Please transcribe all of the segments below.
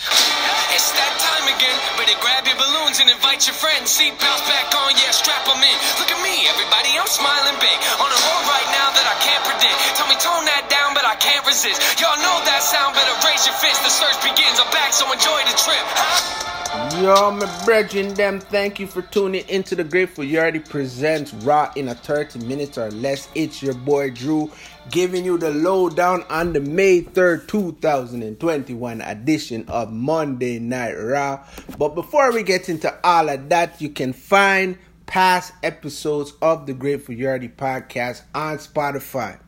It's that time again. Better grab your balloons and invite your friends. Seatbelts back on, yeah, strap them in. Look at me, everybody, I'm smiling big. On a roll right now that I can't predict. Tell me tone that down, but I can't resist. Y'all know that sound, better raise your fist. The search begins, I'm back, so enjoy the trip. Huh? Yo, my brethren, them, thank you for tuning into the Grateful Yardie presents Raw in a 30 minutes or less. It's your boy Drew giving you the lowdown on the May 3rd, 2021 edition of Monday Night Raw. But before we get into all of that, you can find past episodes of the Grateful Yardie podcast on Spotify,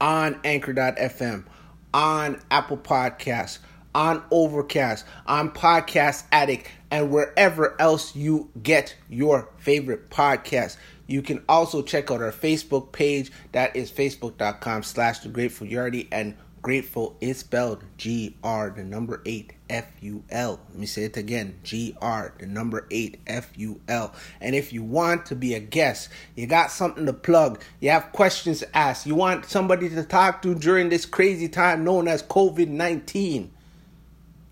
on Anchor.fm, on Apple Podcasts on Overcast, on Podcast Addict, and wherever else you get your favorite podcast. You can also check out our Facebook page. That is facebook.com slash the Grateful Yardie. And grateful is spelled G R, the number eight, F U L. Let me say it again G R, the number eight, F U L. And if you want to be a guest, you got something to plug, you have questions to ask, you want somebody to talk to during this crazy time known as COVID 19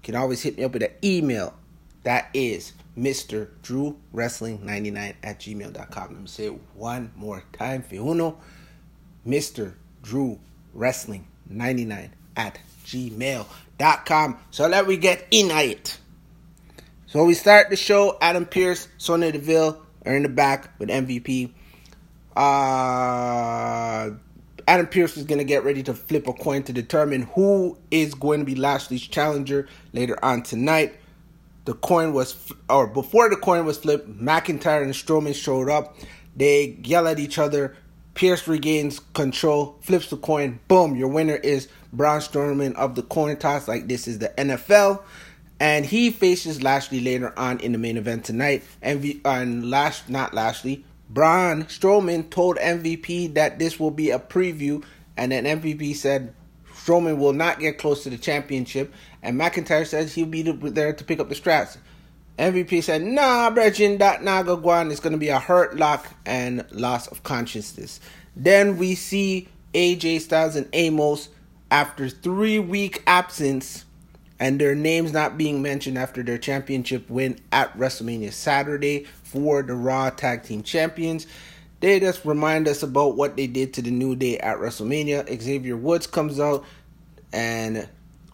can always hit me up with an email. That is Mr. Drew Wrestling 99 at gmail.com. Let me say it one more time for uno. Mr. Drew Wrestling 99 at gmail.com. So let we get in it. So we start the show. Adam Pearce, Sonya Deville are in the back with MVP. Uh Adam Pearce is going to get ready to flip a coin to determine who is going to be Lashley's challenger later on tonight. The coin was, or before the coin was flipped, McIntyre and Strowman showed up. They yell at each other. Pearce regains control, flips the coin. Boom, your winner is Braun Strowman of the coin toss. Like this is the NFL. And he faces Lashley later on in the main event tonight. And, and Lash, not Lashley, Braun Strowman told MVP that this will be a preview, and then MVP said Strowman will not get close to the championship, and McIntyre said he'll be there to pick up the straps. MVP said, nah, Brethren, that Naga Guan is going to be a hurt lock and loss of consciousness. Then we see AJ Styles and Omos after three week absence and their names not being mentioned after their championship win at WrestleMania Saturday for the Raw Tag Team Champions. They just remind us about what they did to the New Day at WrestleMania. Xavier Woods comes out and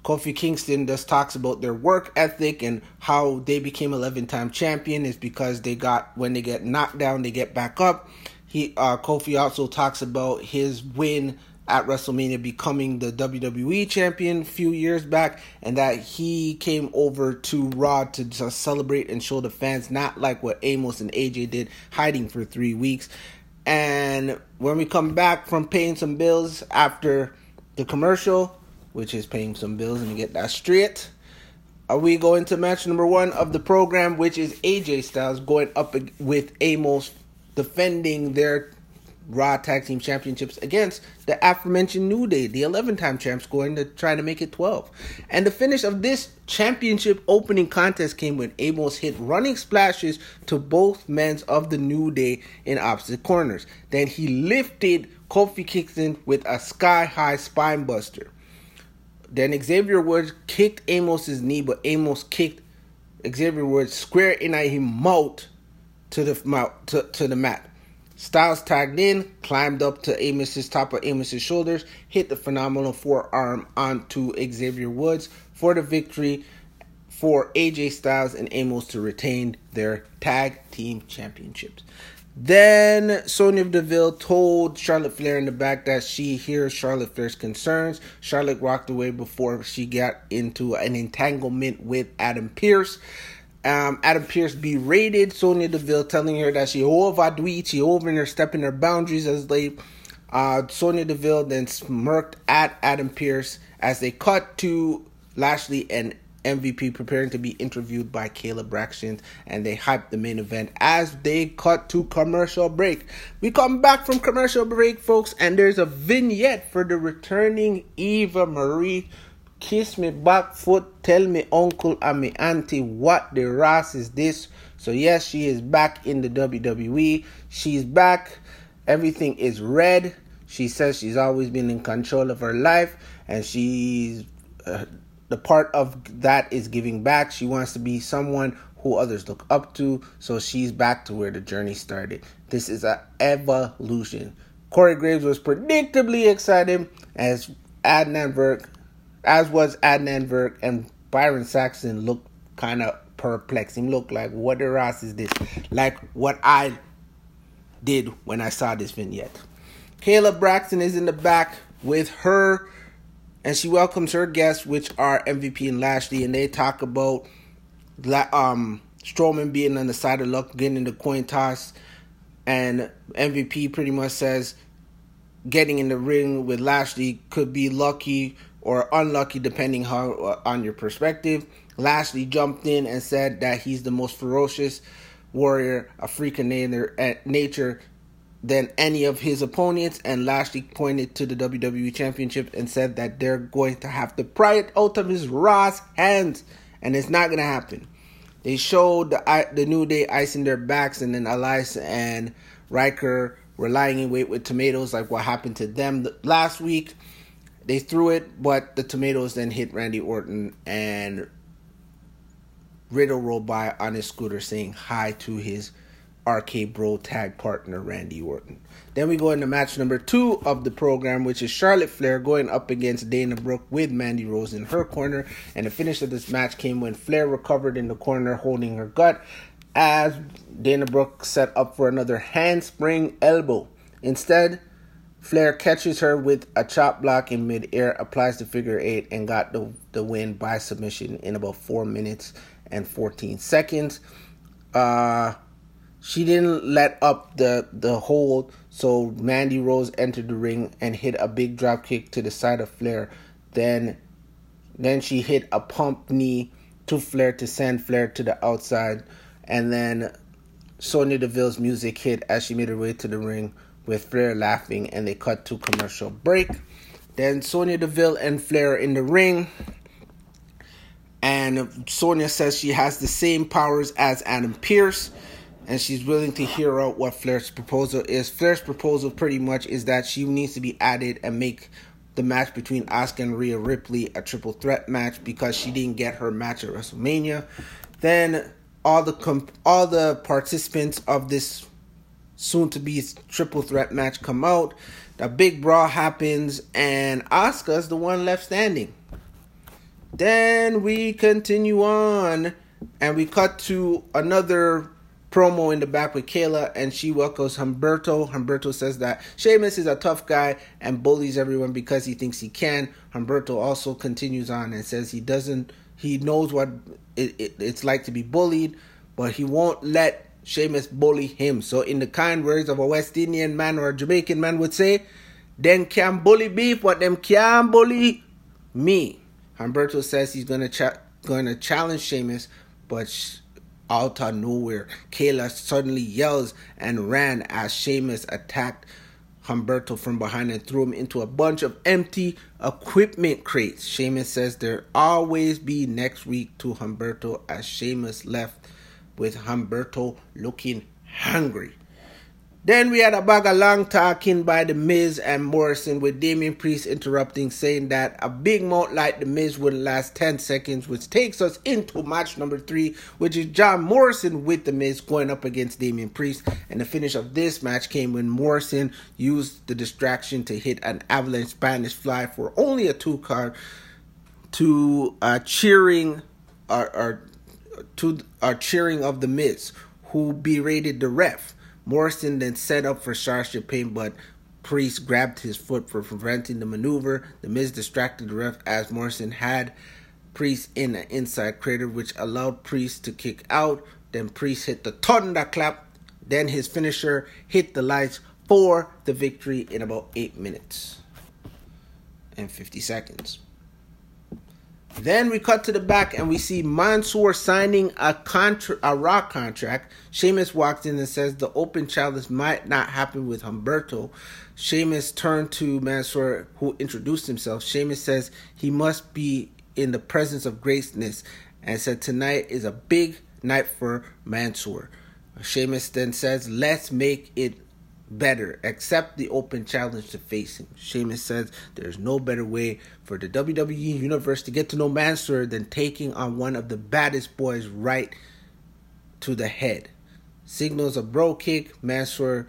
Kofi Kingston just talks about their work ethic and how they became 11 time champion is because they got when they get knocked down they get back up. He uh, Kofi also talks about his win at WrestleMania becoming the WWE champion a few years back, and that he came over to Raw to just celebrate and show the fans, not like what Omos and AJ did, hiding for three weeks. And when we come back from paying some bills after the commercial, which is paying some bills, and get that straight. Are we going to match number one of the program, which is AJ Styles going up with Omos defending their Raw Tag Team Championships against the aforementioned New Day, the 11 time champs, going to try to make it 12. And the finish of this championship opening contest came when Omos hit running splashes to both men of the New Day in opposite corners. Then he lifted Kofi Kingston with a sky high spine buster. Then Xavier Woods kicked Omos's knee, but Omos kicked Xavier Woods square in his mouth to the mouth to, to the mat. Styles tagged in, climbed up to Omos's top of Omos's shoulders, hit the phenomenal forearm onto Xavier Woods for the victory for AJ Styles and Omos to retain their tag team championships. Then Sonya Deville told Charlotte Flair in the back that she hears Charlotte Flair's concerns. Charlotte walked away before she got into an entanglement with Adam Pearce. Um, Adam Pearce berated Sonya Deville, telling her that she overdo it, she over her boundaries as they. Uh, Sonya Deville then smirked at Adam Pearce as they cut to Lashley and MVP preparing to be interviewed by Kayla Braxton, and they hyped the main event as they cut to commercial break. We come back from commercial break, folks, and there's a vignette for the returning Eva Marie Kiss me back foot, tell me uncle and me auntie what the Ross is this. So yes, she is back in the WWE. She's back. Everything is red. She says she's always been in control of her life and she's uh, the part of that is giving back. She wants to be someone who others look up to, so she's back to where the journey started. This is an evolution. Corey Graves was predictably excited as Adnan Virk, as was Adnan Virk, and Byron Saxton looked kind of perplexed. He looked like, what the ass is this? Like what I did when I saw this vignette. Kayla Braxton is in the back with her, and she welcomes her guests, which are MVP and Lashley, and they talk about um, Strowman being on the side of luck, getting the coin toss, and MVP pretty much says getting in the ring with Lashley could be lucky or unlucky depending how uh, on your perspective. Lashley jumped in and said that he's the most ferocious warrior, a freak of nature than any of his opponents. And Lashley pointed to the WWE Championship and said that they're going to have to pry it out of his Ross hands, and it's not going to happen. They showed the the New Day icing their backs, and then Elias and Ryker were lying in wait with tomatoes, like what happened to them last week. They threw it, but the tomatoes then hit Randy Orton, and Riddle rolled by on his scooter saying hi to his RK Bro tag partner Randy Orton. Then we go into match number two of the program, which is Charlotte Flair going up against Dana Brooke with Mandy Rose in her corner. And the finish of this match came when Flair recovered in the corner holding her gut as Dana Brooke set up for another handspring elbow. Instead, Flair catches her with a chop block in midair, applies the figure eight, and got the, the win by submission in about 4 minutes and 14 seconds. Uh, she didn't let up the, the hold, so Mandy Rose entered the ring and hit a big drop kick to the side of Flair. Then, then she hit a pump knee to Flair to send Flair to the outside. And then Sonya Deville's music hit as she made her way to the ring with Flair laughing, and they cut to commercial break. Then Sonya Deville and Flair in the ring. And Sonya says she has the same powers as Adam Pearce and she's willing to hear out what Flair's proposal is. Flair's proposal pretty much is that she needs to be added and make the match between Asuka and Rhea Ripley a triple threat match because she didn't get her match at WrestleMania. Then all the comp- all the participants of this soon to be triple threat match come out. The big brawl happens, and Asuka's the one left standing. Then we continue on, and we cut to another promo in the back with Kayla, and she welcomes Humberto. Humberto says that Sheamus is a tough guy and bullies everyone because he thinks he can. Humberto also continues on and says he doesn't, he knows what it, it, it's like to be bullied, but he won't let Sheamus bully him. So, in the kind words of a West Indian man or a Jamaican man would say, them can bully beef, but them can bully me. Humberto says he's gonna gonna challenge Sheamus, but sh- out of nowhere, Kayla suddenly yells and ran as Sheamus attacked Humberto from behind and threw him into a bunch of empty equipment crates. Sheamus says there'll always be next week to Humberto as Sheamus left with Humberto looking hungry. Then we had a bag of long talking by The Miz and Morrison with Damian Priest interrupting, saying that a big mouth like The Miz wouldn't last 10 seconds, which takes us into match number three, which is John Morrison with The Miz going up against Damian Priest. And the finish of this match came when Morrison used the distraction to hit an avalanche Spanish fly for only a two card to uh, cheering or, or to our cheering of The Miz, who berated the ref. Morrison then set up for Starship Pain, but Priest grabbed his foot for preventing the maneuver. The Miz distracted the ref as Morrison had Priest in an inside cradle, which allowed Priest to kick out. Then Priest hit the thunder clap. Then his finisher hit the lights for the victory in about 8 minutes and 50 seconds. Then we cut to the back and we see Mansoor signing a contra- a rock contract. Sheamus walks in and says the open challenge might not happen with Humberto. Sheamus turned to Mansoor, who introduced himself. Sheamus says he must be in the presence of greatness and said tonight is a big night for Mansoor. Sheamus then says, let's make it better. Accept the open challenge to face him. Sheamus says there's no better way for the WWE Universe to get to know Mansoor than taking on one of the baddest boys right to the head. Signals a bro kick. Mansoor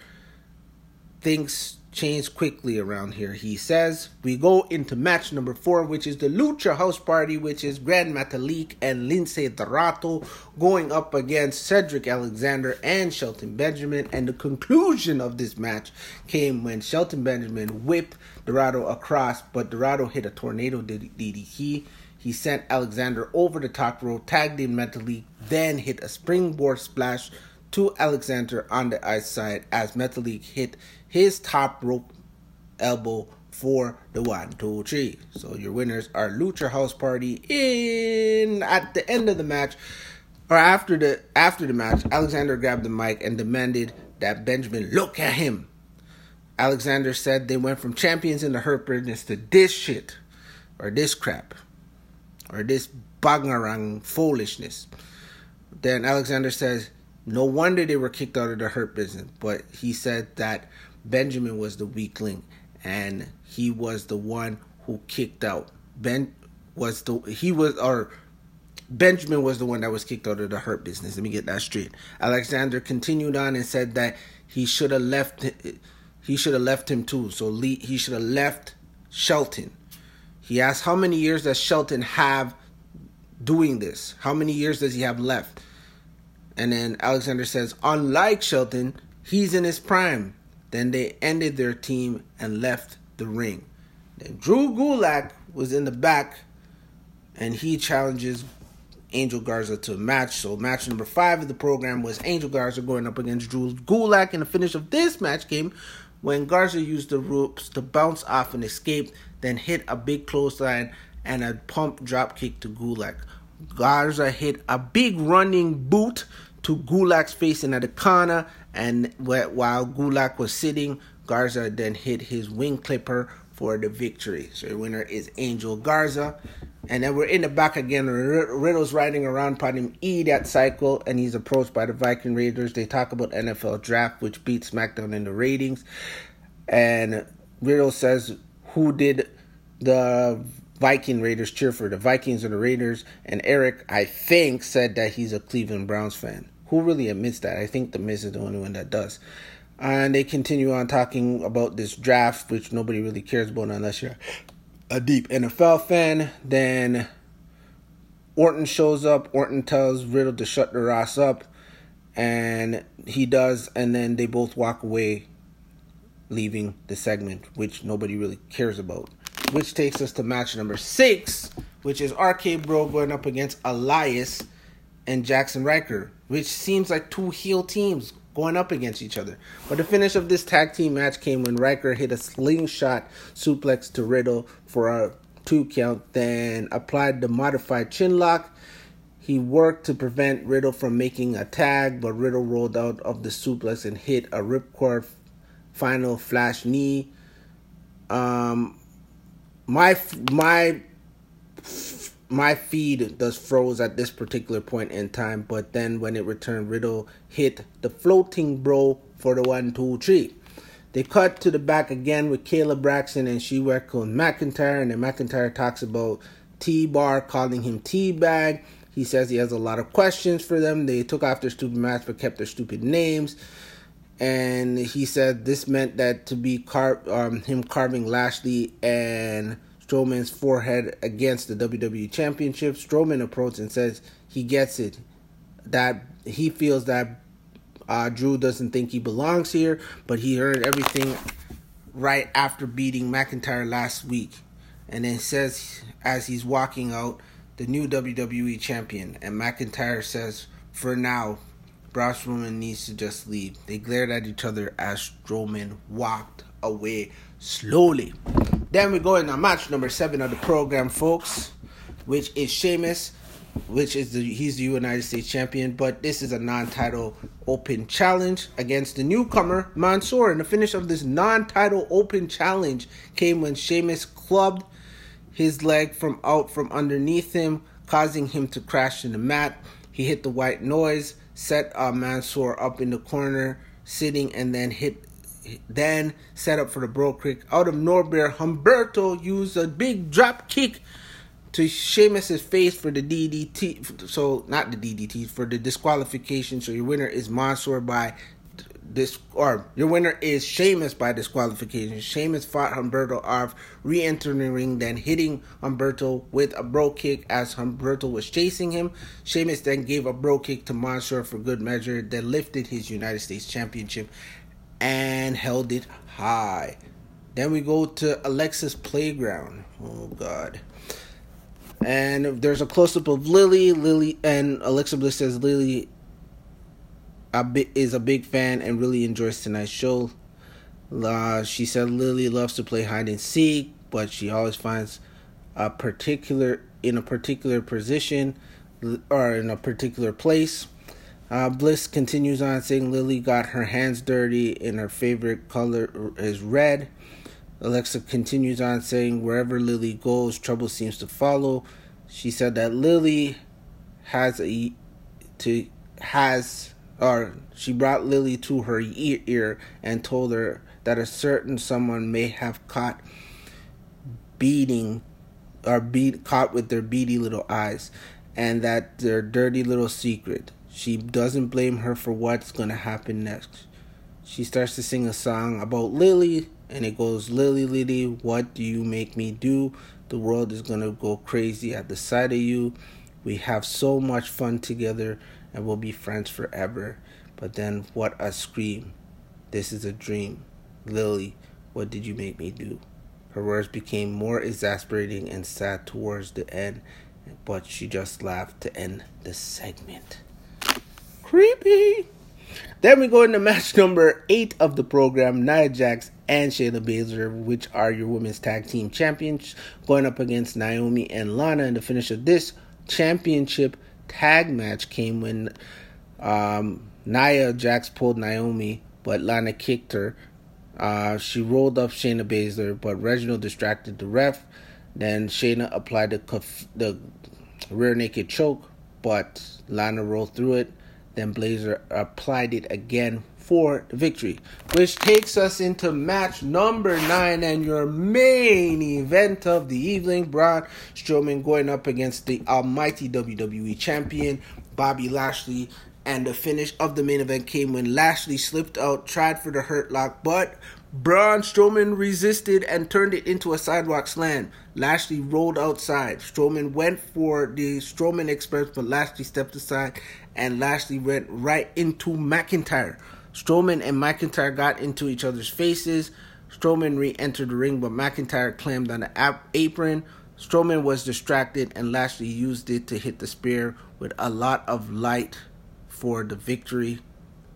thinks change quickly around here. He says we go into match number four, which is the Lucha House Party, which is Gran Metalik and Lince Dorado going up against Cedric Alexander and Shelton Benjamin. And the conclusion of this match came when Shelton Benjamin whipped Dorado across, but Dorado hit a tornado DDT. He sent Alexander over the top rope, tagged in Metalik, then hit a springboard splash to Alexander on the ice side as Metalik hit his top rope elbow for the one, two, three. So your winners are Lucha House Party. In at the end of the match, or after the after the match, Alexander grabbed the mic and demanded that Benjamin look at him. Alexander said they went from champions in the hurt business to this shit, or this crap, or this bangarang foolishness. Then Alexander says, no wonder they were kicked out of the hurt business. But he said that Benjamin was the weakling, and he was the one who kicked out. Ben was the he was or Benjamin was the one that was kicked out of the hurt business. Let me get that straight. Alexander continued on and said that he should have left. He should have left him too. So Lee, he should have left Shelton. He asked how many years does Shelton have doing this? How many years does he have left? And then Alexander says, unlike Shelton, he's in his prime. Then they ended their team and left the ring. Then Drew Gulak was in the back and he challenges Angel Garza to a match. So match number five of the program was Angel Garza going up against Drew Gulak. And the finish of this match came when Garza used the ropes to bounce off and escape, then hit a big clothesline and a pump drop kick to Gulak. Garza hit a big running boot to Gulak's face in corner, and while Gulak was sitting, Garza then hit his wing clipper for the victory. So the winner is Angel Garza. And then we're in the back again. Riddle's riding around, putting E that cycle, and he's approached by the Viking Raiders. They talk about NFL draft, which beat SmackDown in the ratings. And Riddle says, Who did the Viking Raiders cheer for? The Vikings or the Raiders? And Eric, I think, said that he's a Cleveland Browns fan. Who really admits that? I think The Miz is the only one that does. And they continue on talking about this draft, which nobody really cares about unless you're a deep NFL fan. Then Orton shows up. Orton tells Riddle to shut their ass up. And he does. And then they both walk away, leaving the segment, which nobody really cares about. Which takes us to match number six, which is RK Bro going up against Elias and Jaxson Ryker, which seems like two heel teams going up against each other. But the finish of this tag team match came when Riker hit a slingshot suplex to Riddle for a two count, then applied the modified chin lock. He worked to prevent Riddle from making a tag, but Riddle rolled out of the suplex and hit a ripcord final flash knee. Um, my my my feed does froze at this particular point in time, but then when it returned, Riddle hit the floating bro for the one, two, three. They cut to the back again with Kayla Braxton and she worked on McIntyre, and then McIntyre talks about T Bar calling him T Bag. He says he has a lot of questions for them. They took off their stupid masks but kept their stupid names. And he said this meant that to be car- um, him carving Lashley and Strowman's forehead against the WWE Championship. Strowman approaches and says he gets it. That he feels that uh, Drew doesn't think he belongs here, but he heard everything right after beating McIntyre last week. And then says, as he's walking out, the new WWE champion. And McIntyre says, for now, Braun Strowman needs to just leave. They glared at each other as Strowman walked away slowly. Then we go into match number seven of the program, folks, which is Sheamus, which is the he's the United States champion, but this is a non-title open challenge against the newcomer Mansoor. And the finish of this non-title open challenge came when Sheamus clubbed his leg from out from underneath him, causing him to crash in the mat. He hit the white noise, set uh, Mansoor up in the corner, sitting, and then hit then set up for the bro Kick. Out of nowhere, Humberto used a big drop kick to Sheamus's face for the DDT. So not the DDT for the disqualification. So your winner is Mansoor by this, or your winner is Sheamus by disqualification. Sheamus fought Humberto off, re-entering the ring, then hitting Humberto with a bro Kick as Humberto was chasing him. Sheamus then gave a bro Kick to Mansoor for good measure, then lifted his United States Championship and held it high. Then we go to Alexa's Playground. Oh God. And there's a close up of Lily. Lily and Alexa Bliss says Lily is a big fan and really enjoys tonight's show. Uh, she said Lily loves to play hide and seek, but she always finds a particular in a particular position or in a particular place. Uh, Bliss continues on saying Lily got her hands dirty and her favorite color is red. Alexa continues on saying wherever Lily goes, trouble seems to follow. She said that Lily has a to has or she brought Lily to her ear and told her that a certain someone may have caught beating or beat caught with their beady little eyes and that their dirty little secret she doesn't blame her for what's to happen next. She starts to sing a song about Lily, and it goes, Lily, Lily, what do you make me do? The world is to go crazy at the sight of you. We have so much fun together, and we'll be friends forever. But then, what a scream. This is a dream. Lily, what did you make me do? Her words became more exasperating and sad towards the end, but she just laughed to end the segment. Creepy. Then we go into match number eight of the program Nia Jax and Shayna Baszler, which are your women's tag team champions, going up against Naomi and Lana. And the finish of this championship tag match came when um, Nia Jax pulled Naomi, but Lana kicked her. Uh, she rolled up Shayna Baszler, but Reginald distracted the ref. Then Shayna applied the, the rear naked choke, but Lana rolled through it. Then Baszler applied it again for victory, which takes us into match number nine and your main event of the evening. Braun Strowman going up against the almighty WWE champion Bobby Lashley. And the finish of the main event came when Lashley slipped out, tried for the hurt lock, but Braun Strowman resisted and turned it into a sidewalk slam. Lashley rolled outside. Strowman went for the Strowman Express, but Lashley stepped aside and Lashley went right into McIntyre. Strowman and McIntyre got into each other's faces. Strowman re entered the ring, but McIntyre clammed on the apron. Strowman was distracted, and Lashley used it to hit the spear with a lot of light for the victory.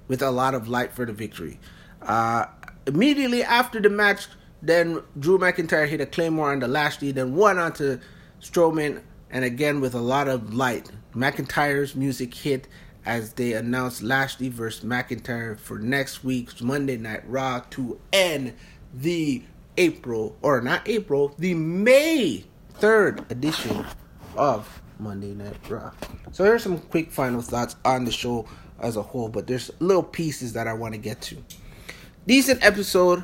With a lot of light for the victory. Uh, immediately after the match, then Drew McIntyre hit a claymore on the Lashley, then one onto Strowman, and again with a lot of light. McIntyre's music hit as they announced Lashley versus McIntyre for next week's Monday Night Raw to end the April, or not April, the May 3rd edition of Monday Night Raw. So here's some quick final thoughts on the show as a whole, but there's little pieces that I want to get to. Decent episode,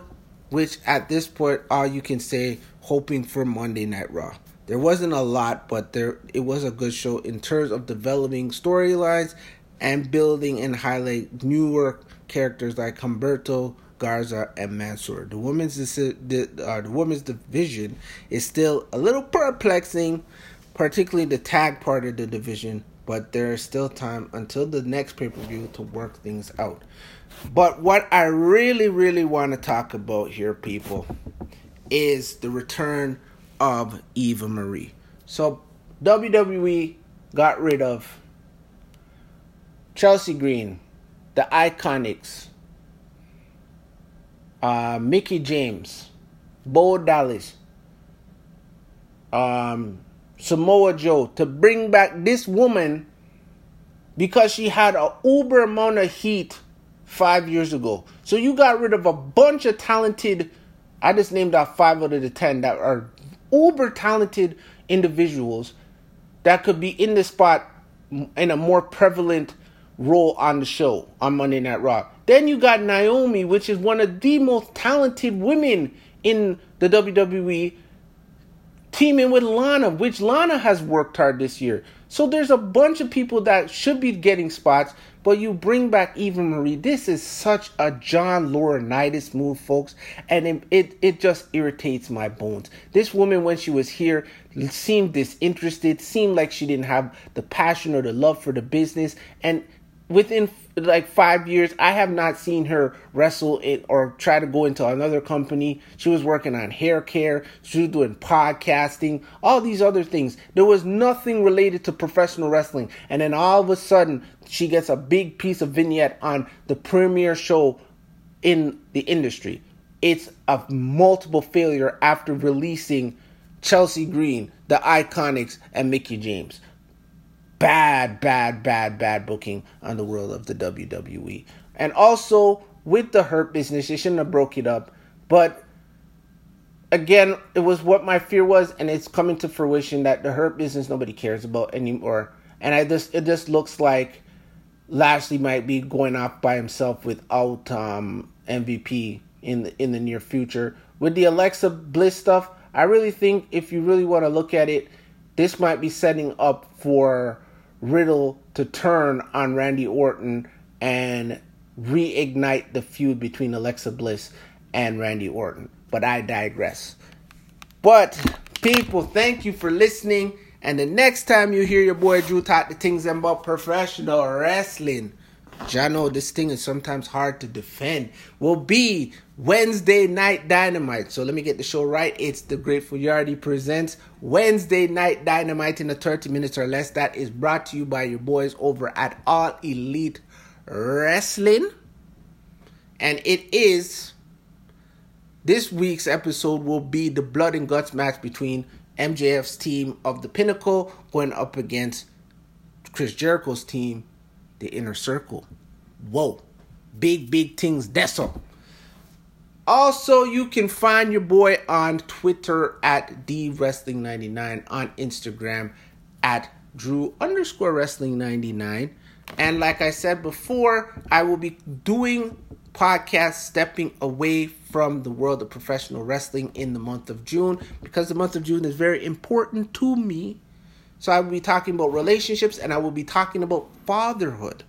which at this point, all you can say, hoping for Monday Night Raw. There wasn't a lot, but there it was a good show in terms of developing storylines and building and highlight newer characters like Humberto, Garza, and Mansoor. The women's the, uh, the women's division is still a little perplexing, particularly the tag part of the division. But there is still time until the next pay per view to work things out. But what I really, really want to talk about here, people, is the return of Eva Marie. So WWE got rid of Chelsea Green, the Iconics, uh, Mickie James, Bo Dallas, um, Samoa Joe to bring back this woman because she had a uber amount of heat five years ago. So you got rid of a bunch of talented. I just named out five out of the ten that are uber talented individuals that could be in the spot in a more prevalent role on the show on Monday Night Raw. Then you got Naomi, which is one of the most talented women in the WWE, teaming with Lana, which Lana has worked hard this year. So there's a bunch of people that should be getting spots, but you bring back Eva Marie. This is such a John Laurinaitis move, folks, and it, it, it just irritates my bones. This woman, when she was here, seemed disinterested, seemed like she didn't have the passion or the love for the business, and within like five years, I have not seen her wrestle it or try to go into another company. She was working on hair care, she was doing podcasting, all these other things. There was nothing related to professional wrestling. And then all of a sudden, she gets a big piece of vignette on the premier show in the industry. It's a multiple failure after releasing Chelsea Green, the Iconics, and Mickie James bad, bad, bad, bad booking on the world of the WWE. And also with the Hurt business, they shouldn't have broke it up. But again, it was what my fear was, and it's coming to fruition that the Hurt business nobody cares about anymore. And I just it just looks like Lashley might be going off by himself without um, MVP in the in the near future. With the Alexa Bliss stuff, I really think if you really want to look at it, this might be setting up for Riddle to turn on Randy Orton and reignite the feud between Alexa Bliss and Randy Orton. But I digress. But people, thank you for listening. And the next time you hear your boy Drew talk the things about professional wrestling, I know this thing is sometimes hard to defend, will be Wednesday Night Dynamite. So let me get the show right. It's the Grateful Yardie presents Wednesday Night Dynamite in the 30 minutes or less. That is brought to you by your boys over at All Elite Wrestling. And it is this week's episode will be the blood and guts match between MJF's team of the Pinnacle going up against Chris Jericho's team, the Inner Circle. Whoa, big, big things. That's all. Also, you can find your boy on Twitter at DWrestling99, on Instagram at Drew underscore Wrestling 99. And like I said before, I will be doing podcasts stepping away from the world of professional wrestling in the month of June because the month of June is very important to me. So I will be talking about relationships and I will be talking about fatherhood.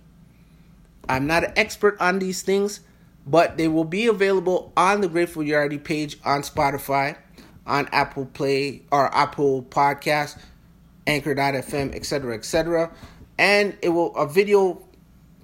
I'm not an expert on these things, but they will be available on the Grateful Yardie page on Spotify, on Apple Play or Apple Podcast, Anchor.fm, etc., etc. And it will a video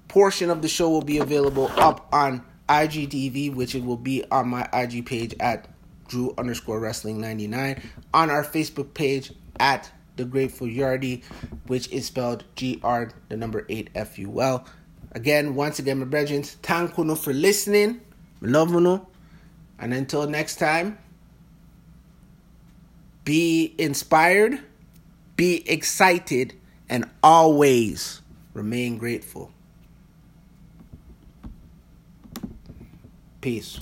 portion of the show will be available up on IGTV, which it will be on my IG page at Drew underscore Wrestling 99, on our Facebook page at The Grateful Yardie, which is spelled G R the number eight F U L. Again, once again, my brethren, thank you for listening. Love you. And until next time, be inspired, be excited, and always remain grateful. Peace.